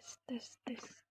this, this, this,